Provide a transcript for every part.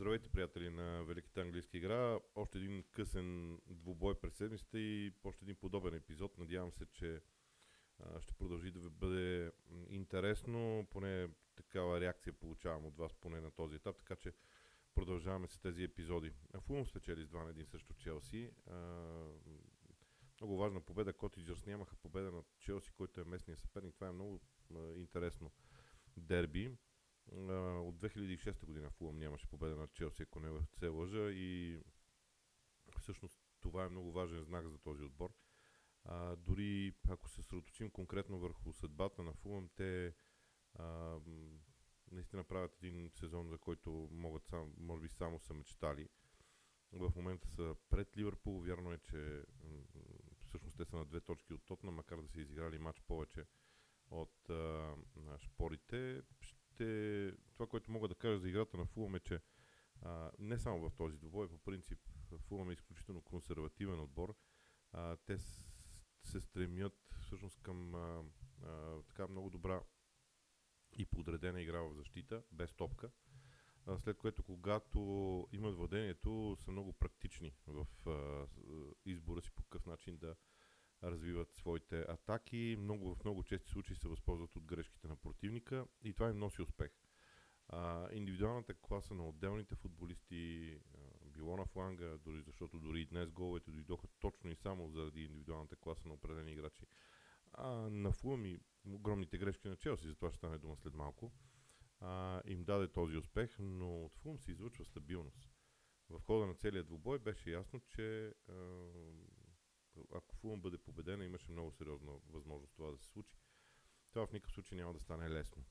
Здравейте, приятели на Великата английска игра. Още един късен двубой през седмицата и още един подобен епизод. Надявам се, че ще продължи да ви бъде интересно. Поне такава реакция получавам от вас, поне на този етап, така че продължаваме с тези епизоди. Фулм спечели с 2 на 1 срещу Челси. Много важна победа. Котиджърс нямаха победа над Челси, който е местния съперник. Това е много интересно дерби от 2006 година Фулъм нямаше победа на Челси, ако не се лъжа и всъщност това е много важен знак за този отбор. А, дори ако се съсредоточим конкретно върху съдбата на Фулъм, те а, наистина правят един сезон, за който могат сам, може би само са мечтали. В момента са пред Ливърпул. Вярно е, че всъщност те са на две точки от Тотна, макар да са изиграли матч повече от а, шпорите ще, това, което мога да кажа за играта на Фулъм е, че а, не само в този двобой, по принцип Фулъм е изключително консервативен отбор. А, те с, се стремят всъщност към а, а, така много добра и подредена игра в защита, без топка. А, след което, когато имат владението, са много практични в а, избора си по какъв начин да развиват своите атаки. Много, в много чести случаи се възползват от грешките на противника и това им носи успех. А, индивидуалната класа на отделните футболисти а, било на фланга, дори защото дори и днес головете дойдоха точно и само заради индивидуалната класа на определени играчи. А, на Фулъм и огромните грешки на Челси, за това ще стане дума след малко, а, им даде този успех, но от Фулъм се излъчва стабилност. В хода на целият двубой беше ясно, че а, ако Фулъм бъде победена, имаше много сериозна възможност това да се случи. Това в никакъв случай няма да стане лесно.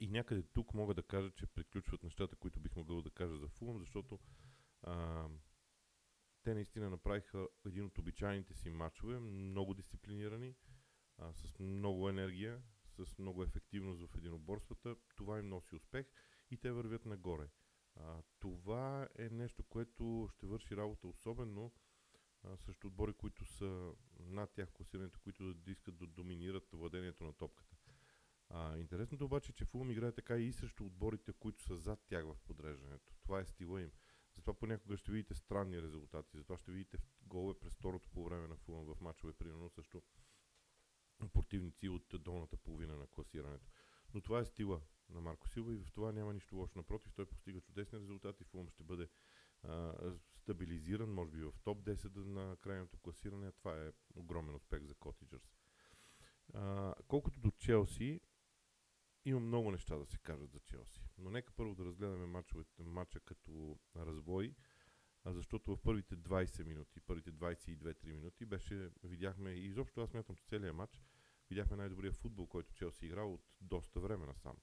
И някъде тук мога да кажа, че приключват нещата, които бих могъл да кажа за Фулъм, защото а, те наистина направиха един от обичайните си матчове, много дисциплинирани, а, с много енергия, с много ефективност в единоборствата. Това им носи успех и те вървят нагоре. А, това е нещо, което ще върши работа особено а, също отбори, които са над тях класирането, които да искат да доминират владението на топката. А, интересното обаче е, че Фулъм играе така и срещу отборите, които са зад тях в подреждането. Това е стила им. Затова понякога ще видите странни резултати. Затова ще видите голове през второто по време на Фулъм в мачове, примерно също противници от долната половина на класирането. Но това е стила на Марко Силва и в това няма нищо лошо. Напротив, той постига чудесни резултати. Фулъм ще бъде стабилизиран, може би в топ 10 на крайното класиране. Това е огромен успех за Котиджърс. колкото до Челси, има много неща да се кажат за Челси. Но нека първо да разгледаме матчовете, матча като разбой, а защото в първите 20 минути, първите 22-3 минути беше, видяхме, и изобщо аз смятам, че целият матч, видяхме най-добрия футбол, който Челси играл от доста време насам.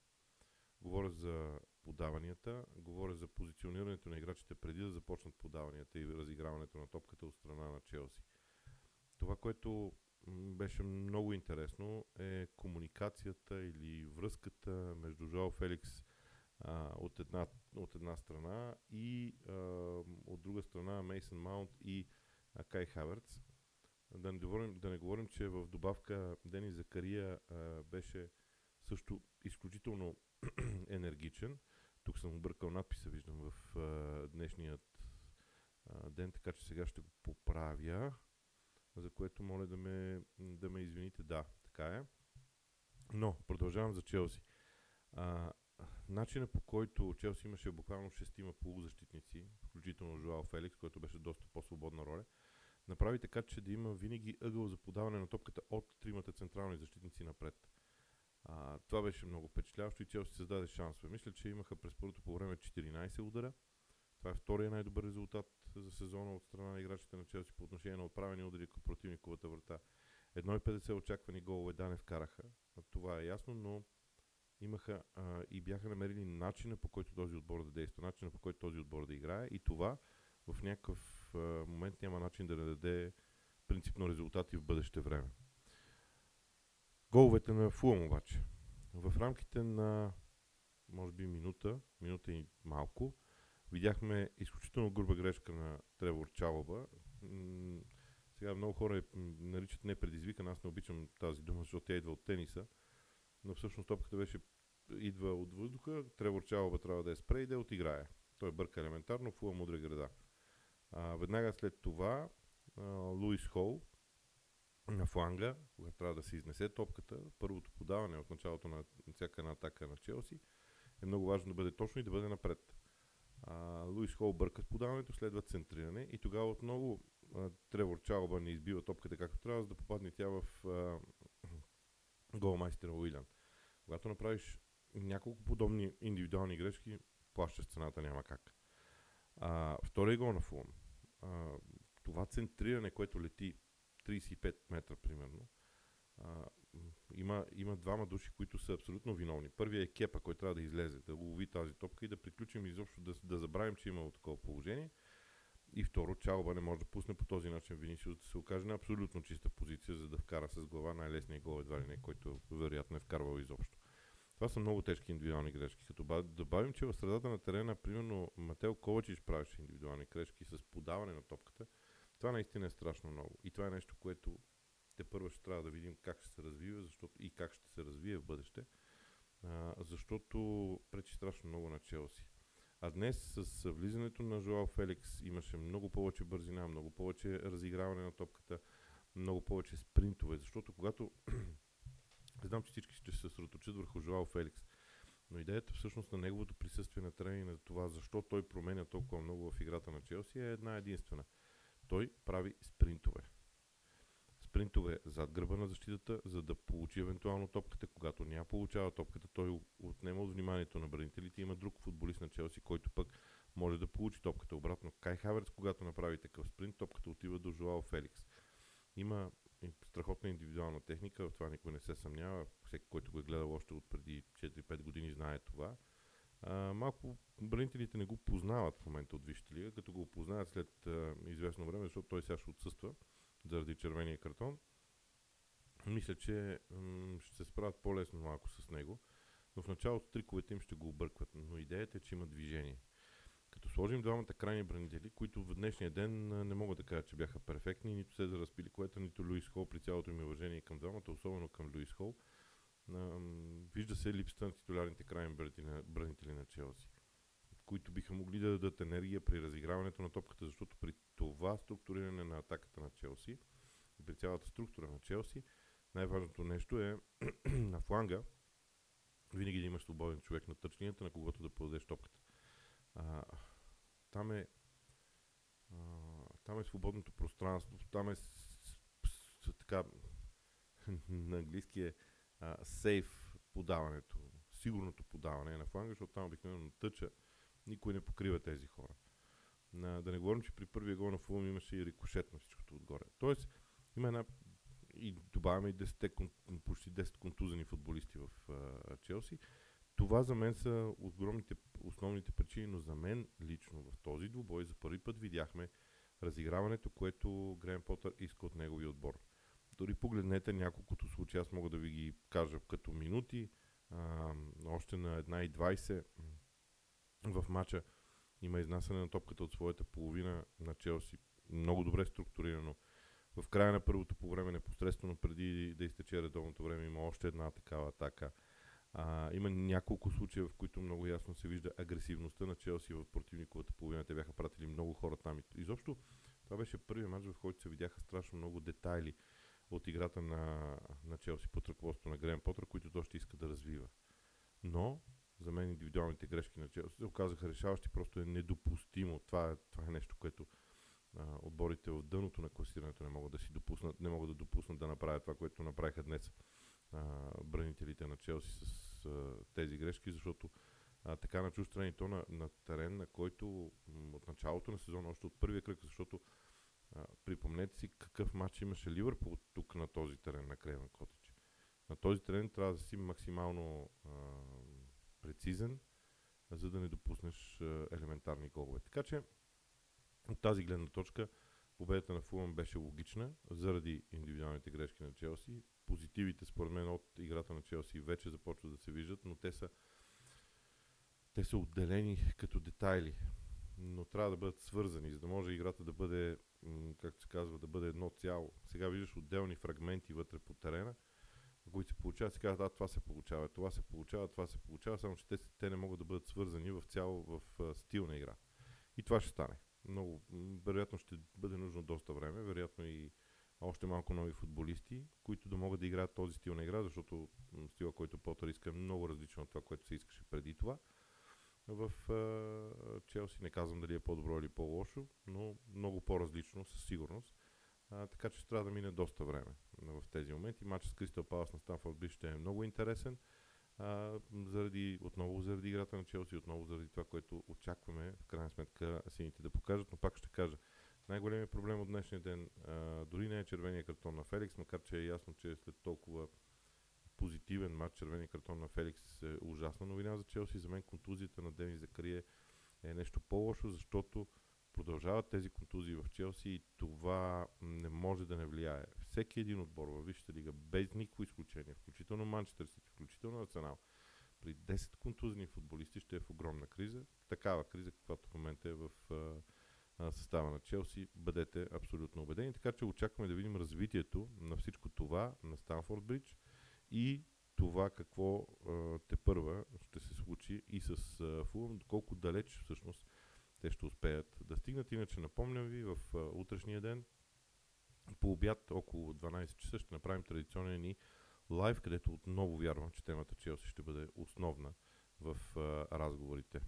Говоря за подаванията, говоря за позиционирането на играчите преди да започнат подаванията и разиграването на топката от страна на Челси. Това, което беше много интересно е комуникацията или връзката между Жоал Феликс а, от, една, от една страна и а, от друга страна Мейсън Маунт и а, Кай Хаверц. Да не, говорим, да не говорим, че в добавка Дени Закария а, беше също изключително енергичен. Тук съм объркал надписа, виждам в а, днешният а, ден, така че сега ще го поправя, за което моля да ме, да ме извините. Да, така е. Но, продължавам за Челси. А, начина по който Челси имаше буквално шестима полузащитници, включително Жуал Феликс, който беше доста по-свободна роля, направи така, че да има винаги ъгъл за подаване на топката от тримата централни защитници напред. А, това беше много впечатляващо и Челси създаде шансове. Мисля, че имаха през първото по време 14 удара. Това е втория най-добър резултат за сезона от страна на играчите на Челси по отношение на отправени удари към противниковата врата. 1,50 очаквани голове да не вкараха. Това е ясно, но имаха а, и бяха намерили начина по който този отбор да действа, начина по който този отбор да играе и това в някакъв а, момент няма начин да не даде принципно резултати в бъдеще време. Головете на Фулъм обаче. В рамките на може би минута, минута и малко, видяхме изключително груба грешка на Тревор Чалаба. Сега много хора наричат непредизвикан, аз не обичам тази дума, защото тя идва от тениса, но всъщност топката беше идва от въздуха, Тревор Чалаба трябва да е спре и да отиграе. Той бърка елементарно, Фулъм мудре града. А, веднага след това а, Луис Хол на фланга, когато трябва да се изнесе топката, първото подаване от началото на всяка една атака на Челси, е много важно да бъде точно и да бъде напред. А, Луис Хол бърка с подаването, следва центриране и тогава отново а, Тревор Чалба не избива топката както трябва, за да попадне тя в голмайстера Уилян. Когато направиш няколко подобни индивидуални грешки, плащаш цената, няма как. А, втория гол на Фулъм. това центриране, което лети 35 метра примерно, а, има, има двама души, които са абсолютно виновни. Първият е Кепа, който трябва да излезе, да лови тази топка и да приключим изобщо, да, да забравим, че имало такова положение. И второ, Чалба не може да пусне по този начин Винисиус да се окаже на абсолютно чиста позиция, за да вкара с глава най-лесния гол едва ли не, който вероятно е вкарвал изобщо. Това са много тежки индивидуални грешки. Като добавим, че в средата на терена, примерно, Матео Ковачич правеше индивидуални грешки с подаване на топката, това наистина е страшно много. И това е нещо, което те първо ще трябва да видим как ще се развива защото, и как ще се развие в бъдеще, а, защото пречи страшно много на Челси. А днес с влизането на Жоал Феликс имаше много повече бързина, много повече разиграване на топката, много повече спринтове, защото когато знам, че всички ще се съсредоточат върху Жоал Феликс, но идеята всъщност на неговото присъствие на тренинг на това, защо той променя толкова много в играта на Челси е една единствена. Той прави спринтове спринтове зад гърба на защитата, за да получи евентуално топката. Когато няма получава топката, той отнема от вниманието на бранителите. Има друг футболист на Челси, който пък може да получи топката обратно. Кай Хаверц, когато направи такъв спринт, топката отива до Жоао Феликс. Има страхотна индивидуална техника, в това никой не се съмнява. Всеки, който го е гледал още от преди 4-5 години, знае това. А, малко бранителите не го познават в момента от Висшата лига, като го познаят след а, известно време, защото той сега ще отсъства заради червения картон. Мисля, че м- ще се справят по-лесно малко с него, но в началото триковете им ще го объркват. Но идеята е, че има движение. Като сложим двамата крайни бранители, които в днешния ден не мога да кажа, че бяха перфектни, нито се заразпили което, нито Луис Хол, при цялото ми уважение към двамата, особено към Луис Хол, вижда се липсата на титулярните крайни бранители на Челси които биха могли да дадат енергия при разиграването на топката, защото при това структуриране на атаката на Челси при цялата структура на Челси, най-важното нещо е на фланга винаги да имаш свободен човек на тъчнията, на когото да подадеш топката. А, там е а, там е свободното пространство, там е с, с, с, така на английски е сейф подаването, сигурното подаване на фланга, защото там обикновено тъча никой не покрива тези хора. На, да не говорим, че при първия гол на Фулъм имаше и рикошет на всичкото отгоре. Тоест, има една и добавяме и 10, почти 10 контузени футболисти в uh, Челси. Това за мен са огромните, основните причини, но за мен лично в този двубой за първи път видяхме разиграването, което Грен Потър иска от неговия отбор. Дори погледнете няколкото случаи, аз мога да ви ги кажа като минути, а, още на 1.20 в матча има изнасяне на топката от своята половина на Челси. Много добре структурирано. В края на първото по време, непосредствено преди да изтече редовното време, има още една такава атака. А, има няколко случая, в които много ясно се вижда агресивността на Челси в противниковата половина. Те бяха пратили много хора там. Изобщо това беше първият матч, в който се видяха страшно много детайли от играта на, на Челси под ръководството на Грен Потър, които то ще иска да развива. Но за мен индивидуалните грешки на Челси се оказаха решаващи, просто е недопустимо. Това е, това е нещо, което а, отборите в дъното на класирането не могат да си допуснат, не могат да допуснат да направят това, което направиха днес а, бранителите на Челси с а, тези грешки, защото а, така на чуж и то на, на терен, на който м- от началото на сезона, още от първия кръг, защото а, припомнете си какъв матч имаше Ливърпул тук на този терен на Крейвен Котич. На този терен трябва да си максимално а, прецизен, за да не допуснеш елементарни голове. Така че от тази гледна точка победата на Фулъм беше логична заради индивидуалните грешки на Челси. Позитивите според мен от играта на Челси вече започват да се виждат, но те са те са отделени като детайли, но трябва да бъдат свързани, за да може играта да бъде, както се казва, да бъде едно цяло. Сега виждаш отделни фрагменти вътре по терена, които се получават, се казват, да, това се получава, това се получава, това се получава, само че те, те не могат да бъдат свързани в цяло в а, стил на игра. И това ще стане. Много, вероятно ще бъде нужно доста време, вероятно и още малко нови футболисти, които да могат да играят този стил на игра, защото стила, който Потър иска е много различен от това, което се искаше преди това. В Челси не казвам дали е по-добро или по-лошо, но много по-различно със сигурност. А, така че ще трябва да мине доста време в тези моменти. Матчът с Кристал Палас на Станфорд Бридж ще е много интересен. А, заради, отново заради играта на Челси, отново заради това, което очакваме в крайна сметка сините да покажат, но пак ще кажа, най-големият проблем от днешния ден а, дори не е червения картон на Феликс, макар че е ясно, че след толкова позитивен матч червения картон на Феликс е ужасна новина за Челси. За мен контузията на Денис Закарие е нещо по-лошо, защото продължават тези контузии в Челси и това не може да не влияе. Всеки един отбор във Висшата лига, без никакво изключение, включително Манчестър Сити, включително Арсенал, при 10 контузни футболисти ще е в огромна криза. Такава криза, каквато в момента е в състава на Челси. Бъдете абсолютно убедени. Така че очакваме да видим развитието на всичко това на Станфорд Бридж и това какво а, те първа ще се случи и с Фулъм, колко далеч всъщност те ще успеят да стигнат. Иначе напомням ви, в а, утрешния ден по обяд около 12 часа ще направим традиционен ни лайв, където отново вярвам, че темата Челси ще бъде основна в а, разговорите.